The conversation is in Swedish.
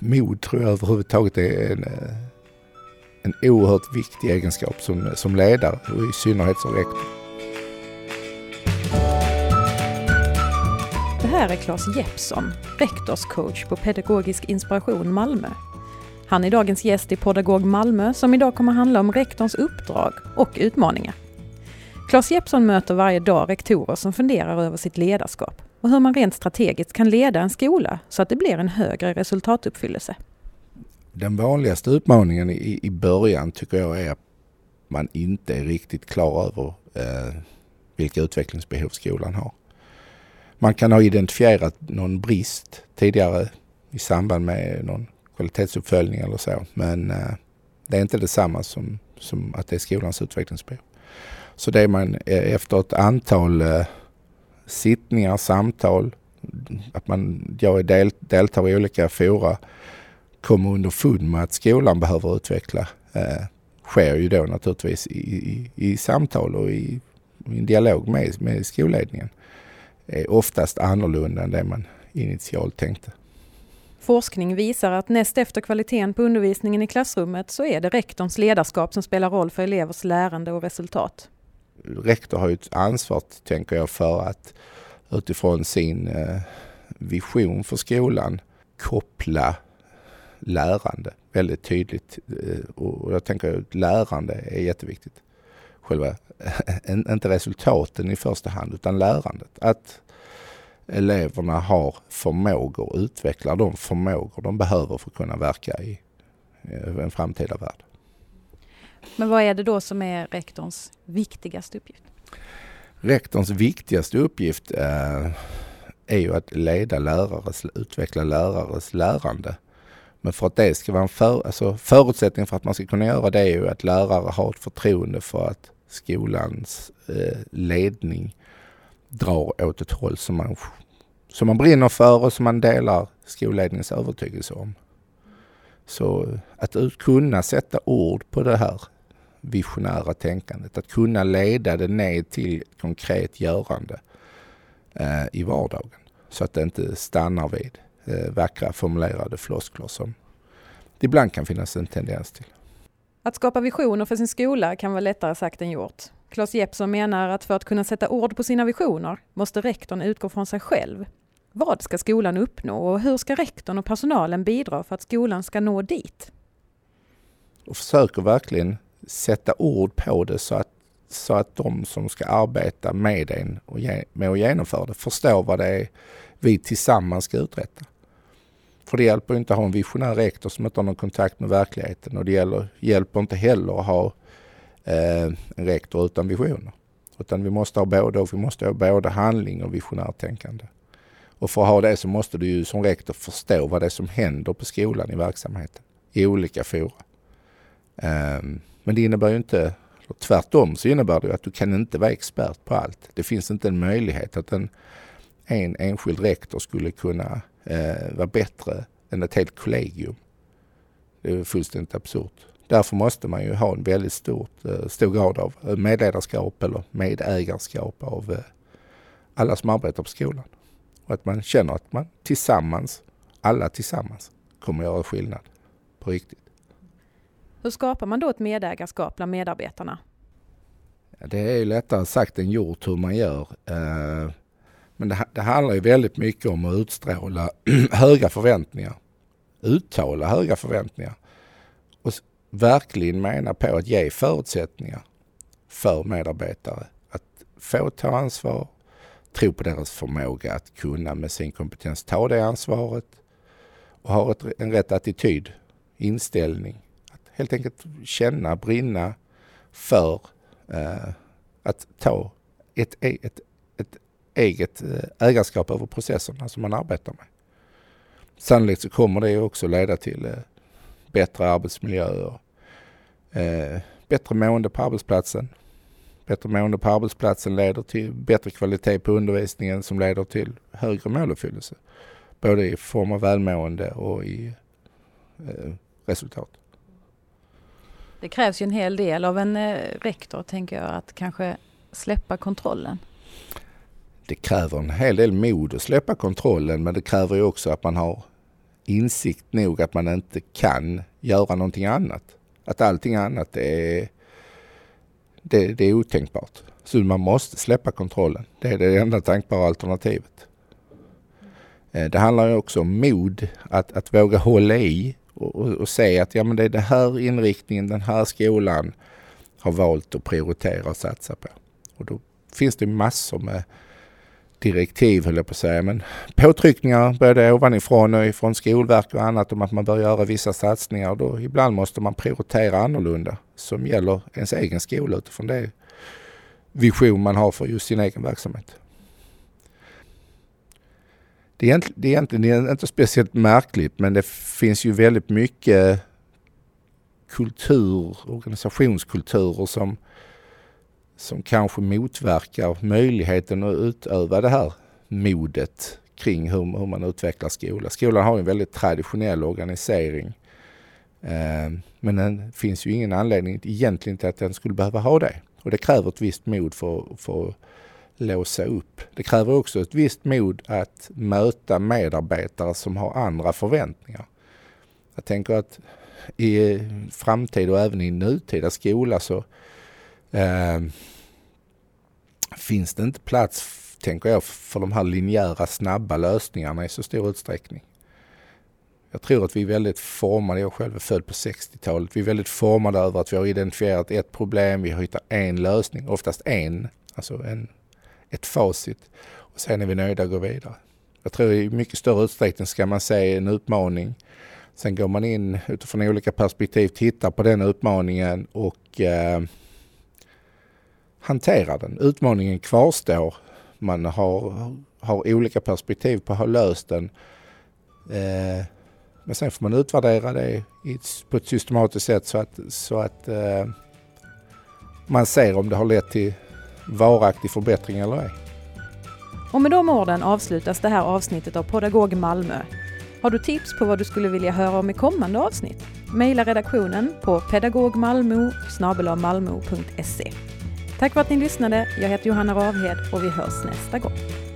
mod tror jag överhuvudtaget är en, eh, en oerhört viktig egenskap som, som ledare och i synnerhet som rektor. Det här är Claes Jeppsson, rektorscoach på Pedagogisk Inspiration Malmö. Han är dagens gäst i Pedagog Malmö som idag kommer handla om rektorns uppdrag och utmaningar. Claes Jeppsson möter varje dag rektorer som funderar över sitt ledarskap och hur man rent strategiskt kan leda en skola så att det blir en högre resultatuppfyllelse. Den vanligaste utmaningen i, i början tycker jag är att man inte är riktigt klar över eh, vilka utvecklingsbehov skolan har. Man kan ha identifierat någon brist tidigare i samband med någon kvalitetsuppföljning eller så. Men eh, det är inte detsamma som, som att det är skolans utvecklingsbehov. Så det man eh, efter ett antal eh, sittningar, samtal, att man jag del, deltar i olika fora, kommer underfund med att skolan behöver utveckla eh, sker ju då naturligtvis i, i, i samtal och i, i, en dialog med, med skolledningen. Är oftast annorlunda än det man initialt tänkte. Forskning visar att näst efter kvaliteten på undervisningen i klassrummet så är det rektorns ledarskap som spelar roll för elevers lärande och resultat. Rektor har ju ett ansvar, tänker jag, för att utifrån sin eh, vision för skolan koppla lärande väldigt tydligt. Eh, och jag tänker att lärande är jätteviktigt. Själva, inte resultaten i första hand, utan lärandet. Att eleverna har förmågor, utvecklar de förmågor de behöver för att kunna verka i eh, en framtida värld. Men vad är det då som är rektorns viktigaste uppgift? Rektorns viktigaste uppgift är, är ju att leda lärares, utveckla lärares lärande. Men för att det ska vara en för, alltså förutsättning för att man ska kunna göra det är ju att lärare har ett förtroende för att skolans eh, ledning drar åt ett håll som man, som man brinner för och som man delar skolledningens övertygelse om. Så eh, att kunna sätta ord på det här visionära tänkandet, att kunna leda det ner till konkret görande eh, i vardagen. Så att det inte stannar vid eh, vackra formulerade floskler som det ibland kan finnas en tendens till. Att skapa visioner för sin skola kan vara lättare sagt än gjort. Claes Jeppsson menar att för att kunna sätta ord på sina visioner måste rektorn utgå från sig själv. Vad ska skolan uppnå och hur ska rektorn och personalen bidra för att skolan ska nå dit? Och försöker verkligen sätta ord på det så att, så att de som ska arbeta med en och ge, med att genomföra det förstår vad det är vi tillsammans ska uträtta. För det hjälper inte att ha en visionär rektor som inte har någon kontakt med verkligheten och det gäller, hjälper inte heller att ha eh, en rektor utan visioner. Utan vi måste ha både och. Vi måste ha både handling och visionärt tänkande. Och för att ha det så måste du ju som rektor förstå vad det är som händer på skolan i verksamheten i olika fora. Ehm, men det innebär ju inte, tvärtom så innebär det att du kan inte vara expert på allt. Det finns inte en möjlighet att en, en enskild rektor skulle kunna eh, vara bättre än ett helt kollegium. Det är fullständigt absurt. Därför måste man ju ha en väldigt stort, eh, stor grad av eh, medledarskap eller medägarskap av eh, alla som arbetar på skolan. Och att man känner att man tillsammans, alla tillsammans, kommer göra skillnad på riktigt. Hur skapar man då ett medägarskap bland medarbetarna? Det är lättare sagt än gjort hur man gör. Eh, men det, det handlar ju väldigt mycket om att utstråla höga förväntningar. Uttala höga förväntningar. Och verkligen mena på att ge förutsättningar för medarbetare att få ta ansvar, tro på deras förmåga att kunna med sin kompetens ta det ansvaret och ha ett, en rätt attityd, inställning Att helt enkelt känna, brinna för eh, att ta ett, e-, ett, ett eget eh, ägarskap över processerna som man arbetar med. Sannolikt så kommer det också leda till eh, bättre arbetsmiljöer, eh, bättre mående på arbetsplatsen. Bättre mående på arbetsplatsen leder till bättre kvalitet på undervisningen som leder till högre måluppfyllelse. Både i form av välmående och i eh, resultat. Det krävs ju en hel del av en eh, rektor, tänker jag, att kanske släppa kontrollen. Det kräver en hel del mod att släppa kontrollen, men det kräver ju också att man har insikt nog att man inte kan göra någonting annat. Att allting annat är, det, det är otänkbart. Så man måste släppa kontrollen. Det är det enda tänkbara alternativet. Eh, det handlar ju också om mod, att, att våga hålla i och, och, och se att ja, men det är den här inriktningen den här skolan har valt att prioritera och satsa på. Och då finns det massor med direktiv höll jag på att säga, men påtryckningar både ovanifrån och ifrån Skolverk och annat om att man bör göra vissa satsningar. Då ibland måste man prioritera annorlunda som gäller ens egen skola utifrån det vision man har för just sin egen verksamhet. Det är, egentligen, det är egentligen inte speciellt märkligt men det finns ju väldigt mycket kultur, organisationskulturer som som kanske motverkar möjligheten att utöva det här modet kring hur, hur man utvecklar skola. Skolan har en väldigt traditionell organisering. Eh, men det finns ju ingen anledning egentligen till att den skulle behöva ha det. Och det kräver ett visst mod för, för att låsa upp. Det kräver också ett visst mod att möta medarbetare som har andra förväntningar. Jag tänker att i framtid och även i nutida skola så eh, finns det inte plats, tänker jag, för de här linjära snabba lösningarna i så stor utsträckning. Jag tror att vi är väldigt formade, jag själv är född på 60-talet, vi är väldigt formade över att vi har identifierat ett problem, vi har hittat en lösning, oftast en, alltså en, ett facit. Och sen är vi nöjda och går vidare. Jag tror i mycket större utsträckning ska man se en utmaning. Sen går man in utifrån olika perspektiv, tittar på den utmaningen och eh, hanterar den. Utmaningen kvarstår. Man har, har olika perspektiv på att ha löst den. Eh, men sen får man utvärdera det på ett systematiskt sätt så att, så att eh, man ser om det har lett till varaktig förbättring eller ej. Och med de orden avslutas det här avsnittet av Podagog Malmö. Har du tips på vad du skulle vilja höra om i kommande avsnitt? Maila redaktionen på pedagogmalmo Tack för att ni lyssnade. Jag heter Johanna Ravhed och vi hörs nästa gång.